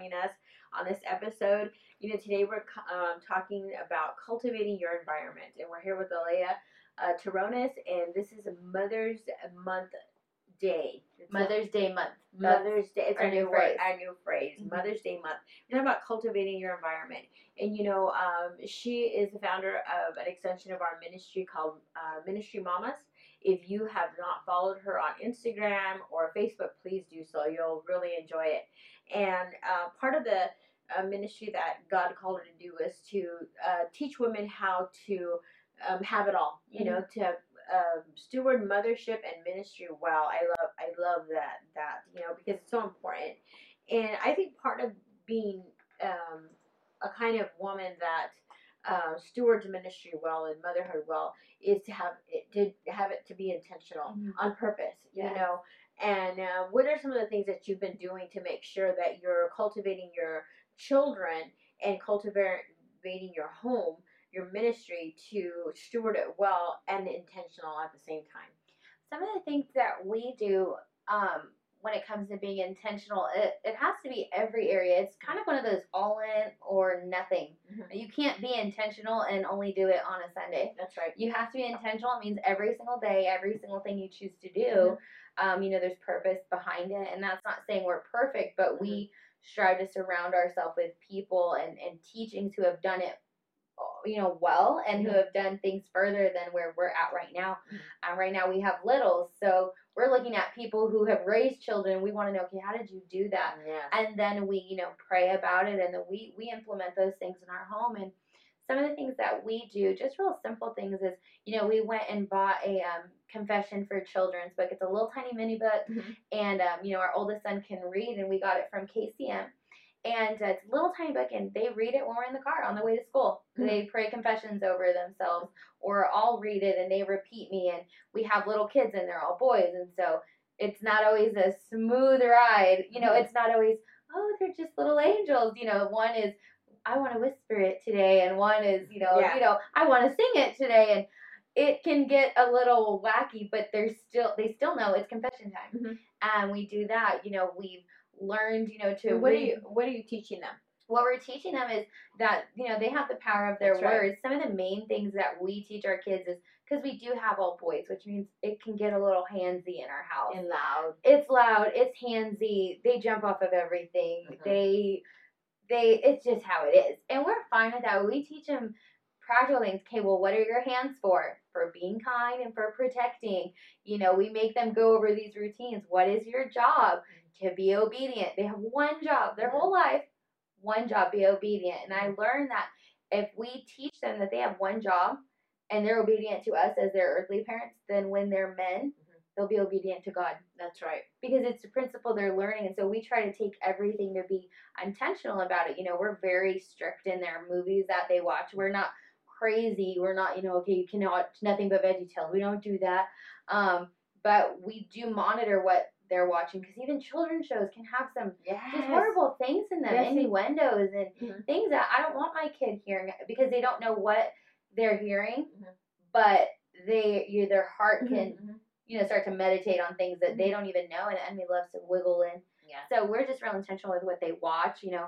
joining us on this episode. You know, today we're um, talking about cultivating your environment, and we're here with Alea uh, Terrones, and this is Mother's Month Day. It's Mother's a, Day month. Mother's Day. It's our, new phrase. Word, our new phrase. Mm-hmm. Mother's Day month. We're talking about cultivating your environment. And you know, um, she is the founder of an extension of our ministry called uh, Ministry Mamas. If you have not followed her on Instagram or Facebook, please do so. You'll really enjoy it. And uh, part of the uh, ministry that God called her to do was to uh, teach women how to um, have it all. You mm-hmm. know, to um, steward mothership and ministry well. I love I love that that you know because it's so important. And I think part of being um, a kind of woman that uh, stewards ministry well and motherhood well is to have it to have it to be intentional mm-hmm. on purpose. You know. And uh, what are some of the things that you've been doing to make sure that you're cultivating your children and cultivating your home your ministry to steward it well and intentional at the same time? Some of the things that we do um, when it comes to being intentional, it, it has to be every area. It's kind of one of those all in or nothing. Mm-hmm. You can't be intentional and only do it on a Sunday. That's right. You have to be intentional. It means every single day, every single thing you choose to do, mm-hmm. um, you know, there's purpose behind it. And that's not saying we're perfect, but mm-hmm. we strive to surround ourselves with people and, and teachings who have done it you know well and who have done things further than where we're at right now. Mm-hmm. um, right now we have littles so we're looking at people who have raised children. We want to know okay how did you do that? Yes. and then we you know pray about it and then we we implement those things in our home. And some of the things that we do just real simple things is you know we went and bought a um, confession for children's book. It's a little tiny mini book mm-hmm. and um, you know our oldest son can read and we got it from kcm and uh, it's a little tiny book, and they read it when we're in the car on the way to school. Mm-hmm. They pray confessions over themselves, or I'll read it and they repeat me. And we have little kids, and they're all boys, and so it's not always a smooth ride. You know, mm-hmm. it's not always oh they're just little angels. You know, one is I want to whisper it today, and one is you know yeah. you know I want to sing it today, and it can get a little wacky, but they're still they still know it's confession time, mm-hmm. and we do that. You know, we've learned, you know, to what read. are you what are you teaching them? What we're teaching them is that you know they have the power of their That's words. Right. Some of the main things that we teach our kids is because we do have all boys, which means it can get a little handsy in our house and loud. It's loud. It's handsy. They jump off of everything. Mm-hmm. They they it's just how it is, and we're fine with that. We teach them practical things. Okay, well, what are your hands for? For being kind and for protecting. You know, we make them go over these routines. What is your job? To be obedient. They have one job their whole life, one job, be obedient. And I learned that if we teach them that they have one job and they're obedient to us as their earthly parents, then when they're men, mm-hmm. they'll be obedient to God. That's right. Because it's the principle they're learning. And so we try to take everything to be intentional about it. You know, we're very strict in their movies that they watch. We're not crazy. We're not, you know, okay, you cannot watch nothing but Veggie Tales. We don't do that. Um, but we do monitor what they're watching because even children's shows can have some yes. just horrible things in them, yes. innuendos and mm-hmm. things that I don't want my kid hearing because they don't know what they're hearing, mm-hmm. but they you, their heart mm-hmm, can mm-hmm. you know start to meditate on things that they mm-hmm. don't even know, and enemy loves to wiggle in. Yeah. So we're just real intentional with what they watch. You know,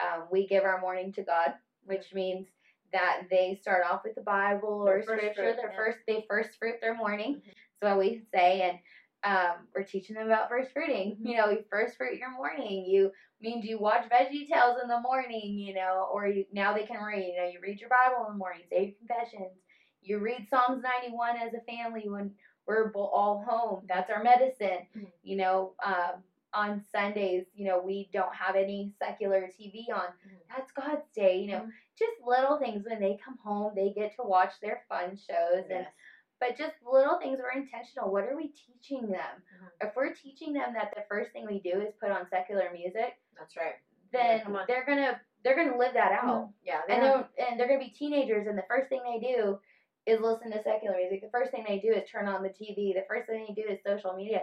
um, we give our morning to God, which mm-hmm. means that they start off with the Bible or scripture. Fruit, their yeah. first they first fruit their morning. That's what we say, and um, we're teaching them about first fruiting. Mm-hmm. You know, you first fruit your morning. You means you watch Veggie Tales in the morning, you know, or you now they can read. You know, you read your Bible in the morning, say your confessions. You read Psalms 91 as a family when we're all home. That's our medicine. Mm-hmm. You know, um, on Sundays, you know, we don't have any secular TV on. Mm-hmm. That's God's day. You know, mm-hmm. just little things when they come home, they get to watch their fun shows yes. and but just little things we're intentional. What are we teaching them? Mm-hmm. If we're teaching them that the first thing we do is put on secular music, that's right. Then yeah, they're gonna they're gonna live that out. Mm-hmm. Yeah, and they're and they're gonna be teenagers, and the first thing they do is listen to secular music. The first thing they do is turn on the TV. The first thing they do is social media.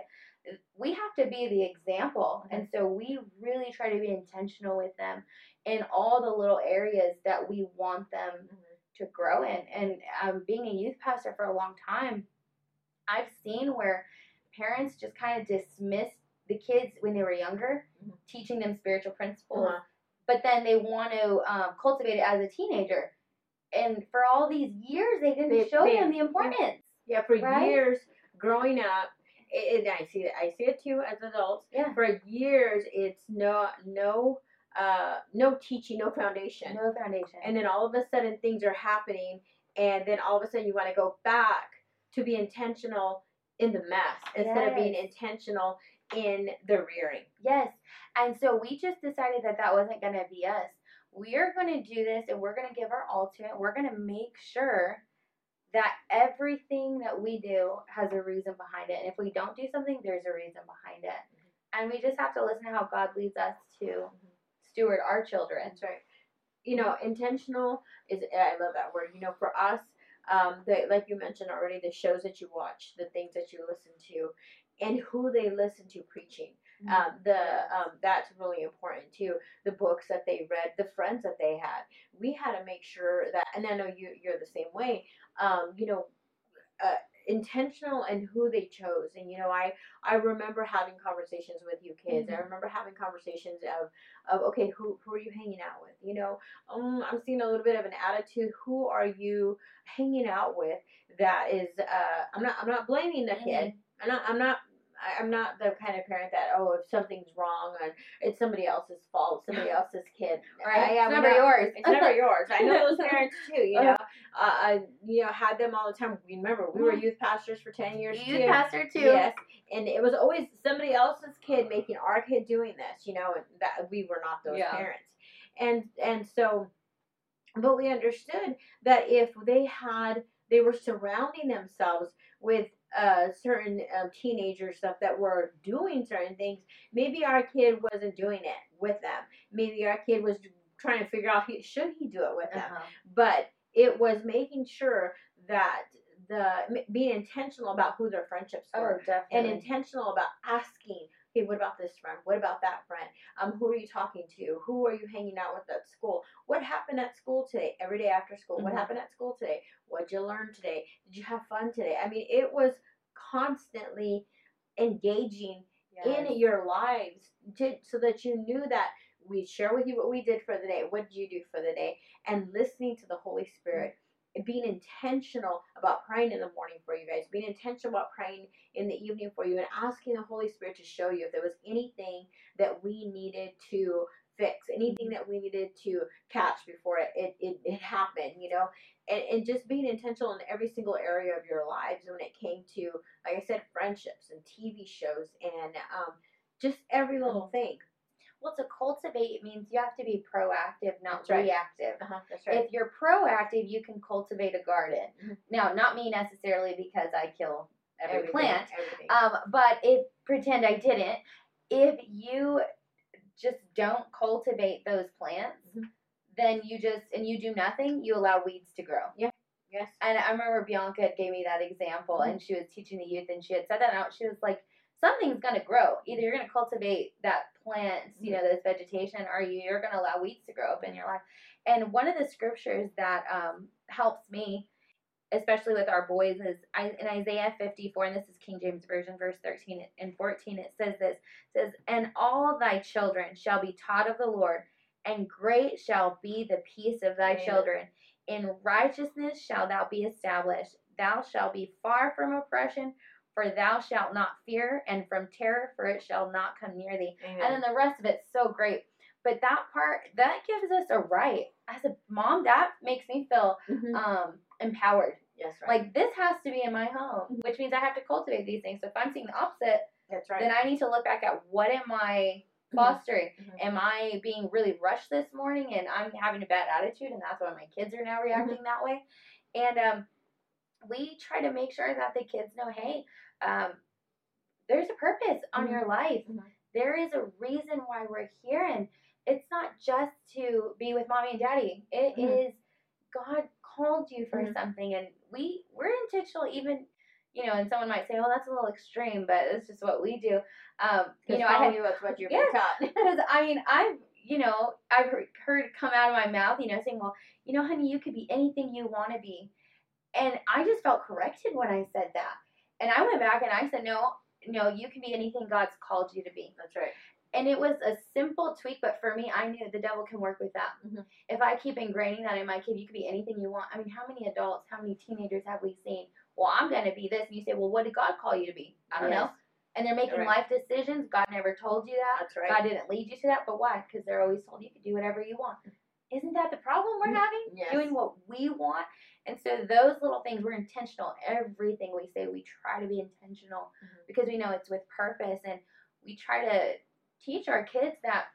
We have to be the example, mm-hmm. and so we really try to be intentional with them in all the little areas that we want them mm-hmm to grow in. And um, being a youth pastor for a long time, I've seen where parents just kind of dismiss the kids when they were younger, mm-hmm. teaching them spiritual principles, uh-huh. but then they want to um, cultivate it as a teenager. And for all these years, they didn't they, show they, them the importance. Yeah, for right? years growing up, it, it, I see it. I see it too as adults. Yeah. For years, it's no no uh no teaching, no foundation. No foundation. And then all of a sudden, things are happening, and then all of a sudden, you want to go back to be intentional in the mess instead yes. of being intentional in the rearing. Yes. And so we just decided that that wasn't going to be us. We are going to do this and we're going to give our all to it. We're going to make sure that everything that we do has a reason behind it. And if we don't do something, there's a reason behind it. Mm-hmm. And we just have to listen to how God leads us to mm-hmm. Steward our children. That's right. You know, intentional is, I love that word. You know, for us, um, the, like you mentioned already, the shows that you watch, the things that you listen to, and who they listen to preaching. Mm-hmm. Um, the um, that's really important too. The books that they read, the friends that they had. We had to make sure that, and I know you you're the same way. Um, you know, uh, intentional and who they chose. And you know, I I remember having conversations with you kids. Mm-hmm. I remember having conversations of of okay, who who are you hanging out with? You know, um, I'm seeing a little bit of an attitude. Who are you hanging out with? That is, uh, I'm not I'm not blaming the kid. Mm-hmm. I'm not I'm not I, am not the kind of parent that oh if something's wrong and it's somebody else's fault, somebody else's kid. Right? I, it's never not, yours. It's never yours. I know those parents too. You know, uh, I you know had them all the time. Remember, we were mm-hmm. youth pastors for ten years. Youth too. pastor too. Yes, and it was always somebody else's kid making our kid doing this. You know, that we were not those yeah. parents. And and so, but we understood that if they had they were surrounding themselves with uh, certain um, teenager stuff that were doing certain things. Maybe our kid wasn't doing it with them. Maybe our kid was trying to figure out he, should he do it with them. Uh-huh. But it was making sure that the being intentional about who their friendships oh, were, oh, and intentional about asking hey, what about this friend? What about that friend? Um, who are you talking to? Who are you hanging out with at school? What happened at school today? Every day after school, mm-hmm. what happened at school today? What'd you learn today? Did you have fun today? I mean, it was constantly engaging yes. in your lives to, so that you knew that we share with you what we did for the day. What did you do for the day? And listening to the Holy Spirit. Mm-hmm being intentional about praying in the morning for you guys, being intentional about praying in the for you, and asking the Holy Spirit to show you if there was anything that we needed to fix, anything that we needed to catch before it, it, it, it happened, you know, and, and just being intentional in every single area of your lives when it came to, like I said, friendships and TV shows and um, just every little thing. Well, to cultivate means you have to be proactive, not that's reactive. Right. Uh-huh, that's right. If you're proactive, you can cultivate a garden. Mm-hmm. Now, not me necessarily because I kill every everything, plant, everything. Um, but if pretend I didn't, if you just don't cultivate those plants, mm-hmm. then you just and you do nothing, you allow weeds to grow. Yeah. Yes. And I remember Bianca gave me that example, mm-hmm. and she was teaching the youth, and she had said that out. She was like, something's going to grow. Either you're going to cultivate that plant, you know, this vegetation, or you're going to allow weeds to grow up in your life. And one of the scriptures that um, helps me, especially with our boys, is in Isaiah 54, and this is King James Version, verse 13 and 14. It says this: it says, "And all thy children shall be taught of the Lord, and great shall be the peace of thy Amen. children. In righteousness shall thou be established. Thou shalt be far from oppression." for thou shalt not fear, and from terror, for it shall not come near thee. Amen. And then the rest of it's so great. But that part, that gives us a right. As a mom, that makes me feel mm-hmm. um, empowered. Yes, right. Like this has to be in my home, mm-hmm. which means I have to cultivate these things. So if I'm seeing the opposite, that's right. Then I need to look back at what am I mm-hmm. fostering? Mm-hmm. Am I being really rushed this morning and I'm having a bad attitude and that's why my kids are now reacting mm-hmm. that way? And um, we try to make sure that the kids know, hey, um, there's a purpose on mm-hmm. your life. Mm-hmm. There is a reason why we're here, and it's not just to be with mommy and daddy. It mm-hmm. is God called you for mm-hmm. something, and we we're intentional. Even you know, and someone might say, "Well, that's a little extreme," but it's just what we do. Um, you know, I have, you that's what you're yeah, taught. Because I mean, I've you know, I've heard come out of my mouth, you know, saying, "Well, you know, honey, you could be anything you want to be," and I just felt corrected when I said that. And I went back and I said, no, no, you can be anything God's called you to be. That's right. And it was a simple tweak, but for me, I knew the devil can work with that. Mhm. If I keep ingraining that in my kid, you can be anything you want. I mean, how many adults, how many teenagers have we seen? Well, I'm going to be this. And you say, well, what did God call you to be? I don't know. And they're making Right. life decisions. God never told you that. That's right. God didn't lead you to that. But why? Because they're always told you can do whatever you want. Isn't that the problem we're Mm, having? yes. Doing what we want. And so those little things, we're intentional. Everything we say, we try to be intentional Mhm. because we know it's with purpose. And we try to teach our kids that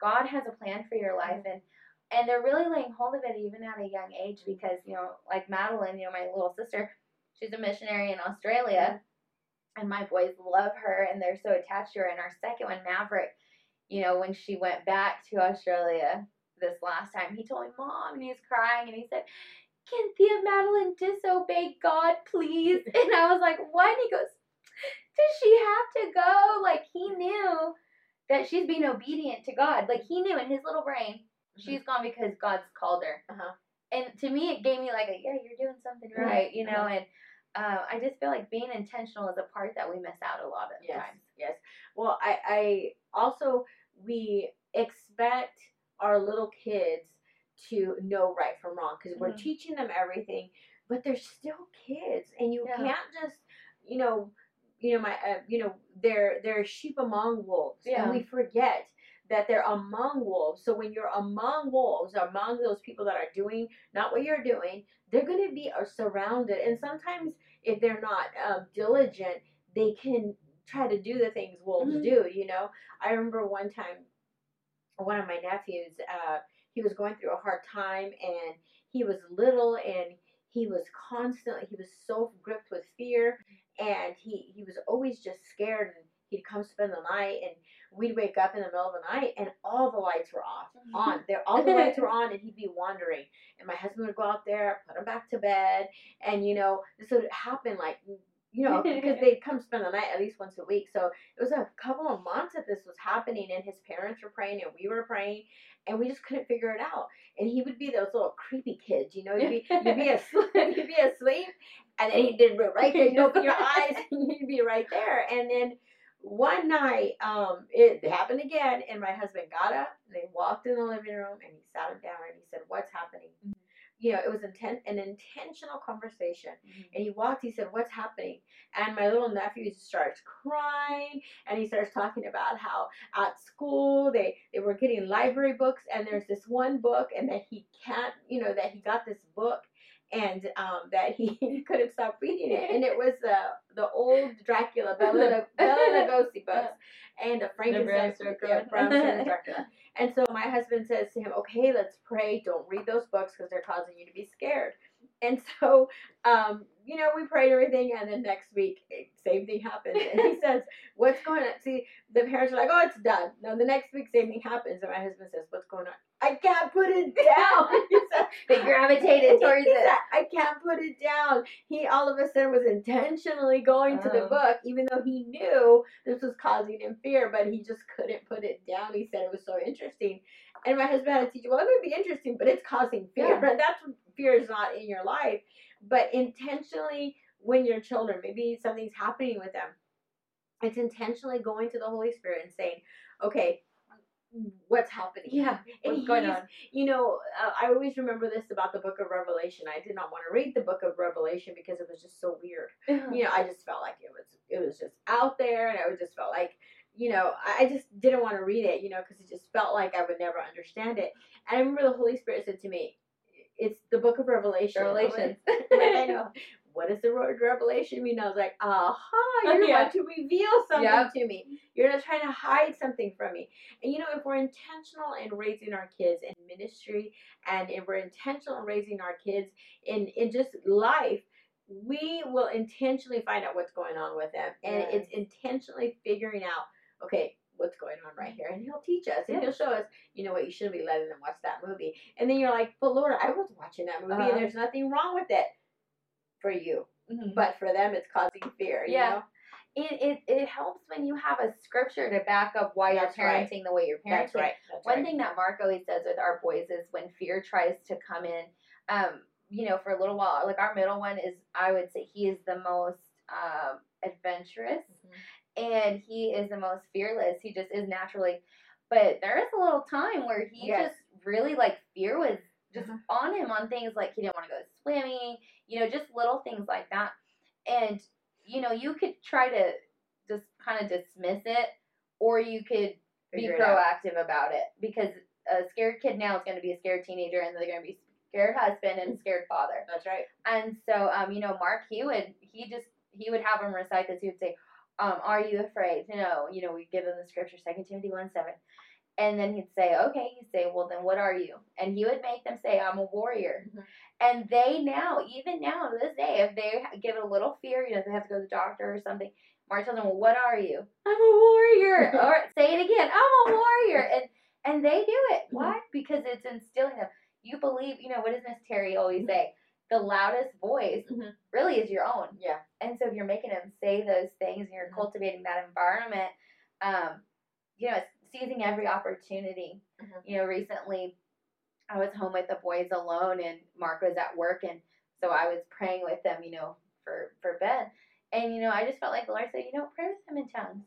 God has a plan for your life. And and they're really laying hold of it even at a young age because, you know, like Madeline, you know, my little sister, she's a missionary in Australia and my boys love her and they're so attached to her. And our second one, Maverick, you know, when she went back to Australia this last time, he told me, Mom, and he was crying and he said, Can Thea Madeline disobey God, please? And I was like, What? And he goes, Does she have to go? Like he knew that she's being obedient to God. Like he knew in his little brain, she's gone because God's called her. Uh-huh. And to me, it gave me like a, yeah, you're doing something right, you know, Uh-huh. and uh, I just feel like being intentional is a part that we miss out a lot of Yes, times. yes. Well, I, I also we expect our little kids to know right from wrong because we're Mhm. teaching them everything, but they're still kids, and you Yeah. can't just, you know, you know my, uh, you know, they're they're sheep among wolves, Yeah. and we forget that they're among wolves. So when you're among wolves, among those people that are doing not what you're doing, they're going to be uh, surrounded. And sometimes if they're not um, diligent, they can try to do the things wolves Mhm. do. You know, I remember one time, one of my nephews, uh, he was going through a hard time, and he was little, and he was constantly, he was so gripped with fear, and he he was always just scared, and he'd come spend the night, and we'd wake up in the middle of the night, and all the lights were off, on. There, all the lights were on, and he'd be wandering, and my husband would go out there, put him back to bed, and you know, this would happen like. You know, because they'd come spend the night at least once a week. So it was a couple of months that this was happening, and his parents were praying, and we were praying, and we just couldn't figure it out. And he would be those little creepy kids, you know. You'd be, you'd be asleep, you'd be asleep, and then he did it right there. You open your eyes, and you'd be right there. And then one night, um, it happened again, and my husband got up, and they walked in the living room, and he sat him down, and he said, "What's happening?" Mhm. You know, it was inten- an intentional conversation. Mhm. And he walked, he said, What's happening? And my little nephew starts crying and he starts talking about how at school they, they were getting library books and there's this one book and that he can't, you know, that he got this book and um, that he, couldn't stop reading it. And it was the the old Dracula, Bela, Bela Lugosi books and the Frankenstein, yeah, one. Dracula. And so my husband says to him, okay, let's pray. Don't read those books because they're causing you to be scared. And so, um, you know, we prayed everything, and then next week, same thing happens. And he says, "What's going on?" See, the parents are like, "Oh, it's done." No, the next week, same thing happens, and my husband says, "What's going on?" I can't put it down. He said, They gravitated towards it. said, I can't put it down. He all of a sudden was intentionally going to the Oh. book, even though he knew this was causing him fear, but he just couldn't put it down. He said it was so interesting. And my husband had to teach, well, it may be interesting, but it's causing fear. Yeah. That's fear is not in your life. But intentionally, when your children, maybe something's happening with them, it's intentionally going to the Holy Spirit and saying, okay, what's happening? Yeah. And What's going on? you know, uh, I always remember this about the book of Revelation. I did not want to read the book of Revelation because it was just so weird. You know, I just felt like it was it was just out there, and I just felt like, you know, I just didn't want to read it, you know, because it just felt like I would never understand it. And I remember the Holy Spirit said to me, "It's the book of Revelation." I'm like, Revelations. I know. What does the word revelation mean? I was like, aha, you're Yeah. about to reveal something Yep. to me. You're not trying to hide something from me. And you know, if we're intentional in raising our kids in ministry and if we're intentional in raising our kids in, in just life, we will intentionally find out what's going on with them. And Yes. it's intentionally figuring out, okay, what's going on right here. And he'll teach us and Yeah. he'll show us, you know what, you shouldn't be letting them watch that movie. And then you're like, but Lord, I was watching that movie Uh-huh. and there's nothing wrong with it for you. Mhm. But for them, it's causing fear. You Yeah. know? it, it it helps when you have a scripture to back up why That's you're right. parenting the way you're parenting. That's right. That's One right. thing that Mark always does with our boys is when fear tries to come in, um, you know, for a little while, like our middle one is, I would say he is the most um, adventurous. Mhm. And he is the most fearless. He just is naturally. But there is a little time where he yes. just really like fear was just uh-huh. on him on things like he didn't want to go swimming, you know, just little things like that. And you know, you could try to just kind of dismiss it, or you could Figure be proactive about it because a scared kid now is going to be a scared teenager, and they're going to be scared husband and scared father. That's right. And so, um, you know, Mark, he would he just he would have him recite this. He would say, um, "Are you afraid?" No, you know, we give him the scripture, Second Timothy one seven. And then he'd say, okay, he'd say, well, then what are you? And he would make them say, I'm a warrior. Mm-hmm. And they now, even now to this day, if they give it a little fear, you know, they have to go to the doctor or something, Mark tells them, well, what are you? I'm a warrior. or say it again, I'm a warrior. And and they do it. Mm-hmm. Why? Because it's instilling them. You believe, you know, what does Miss Terry always mm-hmm. say? The loudest voice mm-hmm. really is your own. Yeah. And so if you're making them say those things and you're mm-hmm. cultivating that environment, um, you know, it's seizing every opportunity. Mm-hmm. You know, recently I was home with the boys alone and Mark was at work and so I was praying with them, you know, for, for Ben. And, you know, I just felt like the Lord said, you know, pray with them in tongues.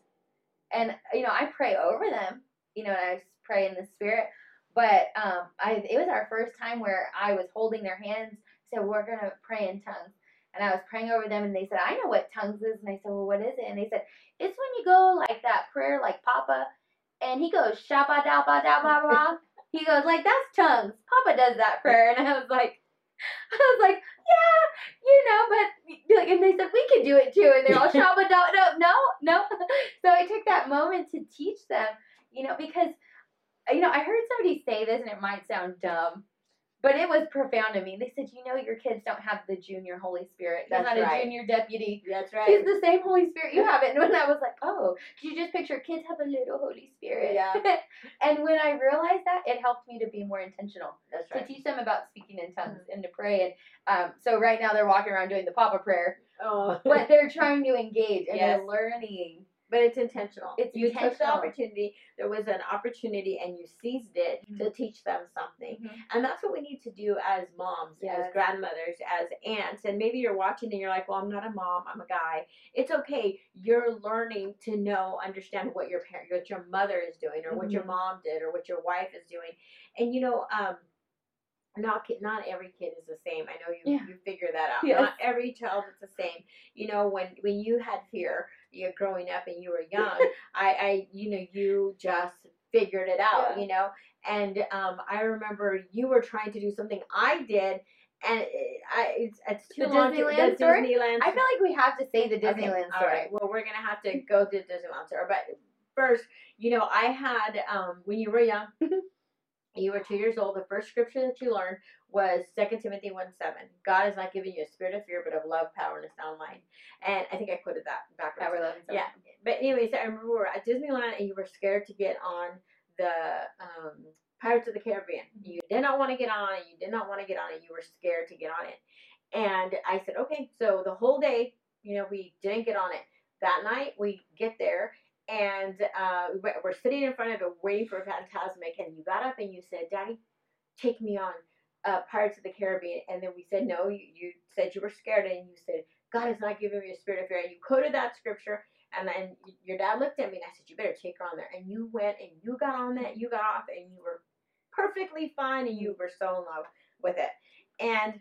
And, you know, I pray over them, you know, and I pray in the spirit. But um, I, it was our first time where I was holding their hands, said, we're going to pray in tongues. And I was praying over them, and they said, I know what tongues is. And I said, Well, what is it? And they said, It's when you go like that prayer, like Papa, and he goes shabba dabba dabba blah. He goes like that's tongues. Papa does that prayer, and I was like, I was like, yeah, you know, but and they said we could do it too, and they're all shabba no no no. So I took that moment to teach them, you know, because you know I heard somebody say this, and it might sound dumb, but it was profound to me. They said, you know, your kids don't have the junior Holy Spirit. He's not right. a junior deputy. That's right. He's the same Holy Spirit you have it. And when I was like, oh, could you just picture kids have a little Holy Spirit. Yeah. and when I realized that, it helped me to be more intentional. That's right. To teach them about speaking in tongues mm-hmm. and to pray. And um, so right now they're walking around doing the Papa prayer. Oh. but they're trying to engage and yes. they're learning but it's intentional. It's you intentional. took the opportunity. There was an opportunity, and you seized it mm-hmm. to teach them something. Mm-hmm. And that's what we need to do as moms, yes. as grandmothers, as aunts. And maybe you're watching and you're like, "Well, I'm not a mom. I'm a guy." It's okay. You're learning to know, understand what your parent, what your mother is doing, or mm-hmm. what your mm-hmm. mom did, or what your wife is doing. And you know, um, not not every kid is the same. I know you yeah. you figure that out. Yes. Not every child is the same. You know, when when you had fear, you're growing up and you were young, I, I, you know, you just figured it out, yeah. you know. And um, I remember you were trying to do something I did, and it, I, it's, it's too the long. Disneyland to, story? Disneyland. I feel like we have to say the Disneyland okay, story. All right. Well, we're gonna have to go to Disneyland story, but first, you know, I had um, when you were young. you were two years old. The first scripture that you learned was 2 Timothy 1 7. God has not given you a spirit of fear, but of love, power, and a sound mind. And I think I quoted that backwards. Power, love, yeah. But anyways, I remember we were at Disneyland and you were scared to get on the um, Pirates of the Caribbean. Mm-hmm. You did not want to get on it. You did not want to get on it. You were scared to get on it. And I said, okay. So the whole day, you know, we didn't get on it. That night, we get there and uh, we're sitting in front of it waiting for Fantasmic. And you got up and you said, Daddy, take me on uh, Pirates of the Caribbean, and then we said no. You, you said you were scared, and you said God has not given me a spirit of fear, and you quoted that scripture. And then your dad looked at me, and I said, "You better take her on there." And you went, and you got on that. You got off, and you were perfectly fine, and you were so in love with it. And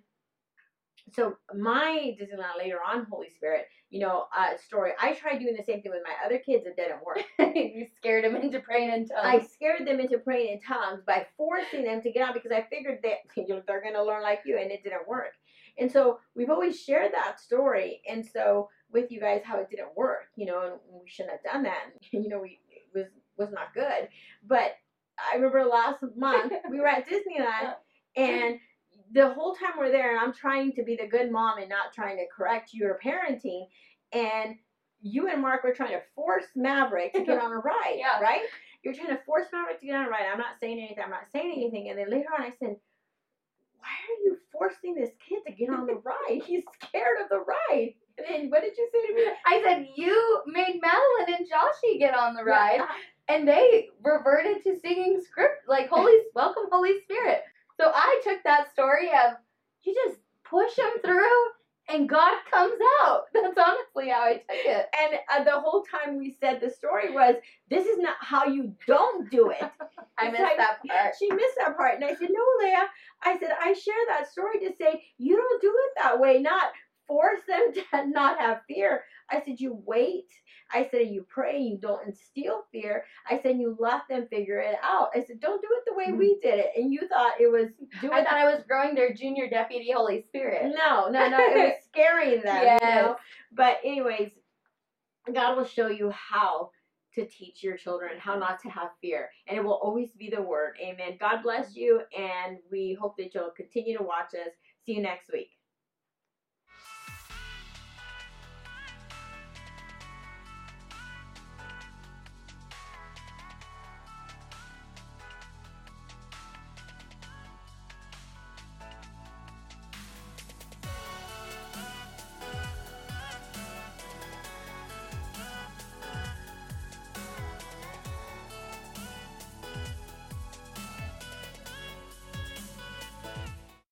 so my Disneyland later on, Holy Spirit, you know, uh, story. I tried doing the same thing with my other kids. It didn't work. you scared them into praying in tongues. I scared them into praying in tongues by forcing them to get on because I figured that you know, they're going to learn like you, and it didn't work. And so we've always shared that story, and so with you guys how it didn't work, you know, and we shouldn't have done that. you know, we was was not good. But I remember last month we were at Disneyland and the whole time we're there and I'm trying to be the good mom and not trying to correct your parenting and you and Mark were trying to force Maverick to get on a ride, yeah. right? You're trying to force Maverick to get on a ride. I'm not saying anything. I'm not saying anything. And then later on, I said, "Why are you forcing this kid to get on the ride? He's scared of the ride." And then what did you say to me? I said, "You made Madeline and Joshy get on the ride." Yeah. And they reverted to singing script like Holy Welcome Holy Spirit. So I took that story of you just push them through and God comes out. That's honestly how I took it. And uh, the whole time we said the story was, this is not how you don't do it. I missed like, that part. She missed that part. And I said, no, Leah. I said, I share that story to say, you don't do it that way. Not force them to not have fear. I said, you wait. I said, you pray, you don't instill fear. I said, you let them figure it out. I said, don't do it the way mm-hmm. we did it. And you thought it was doing I thought I was growing their junior deputy Holy Spirit. No, no, no. It was scaring them. Yes. You know? But anyways, God will show you how to teach your children how not to have fear. And it will always be the word. Amen. God bless you. And we hope that you'll continue to watch us. See you next week.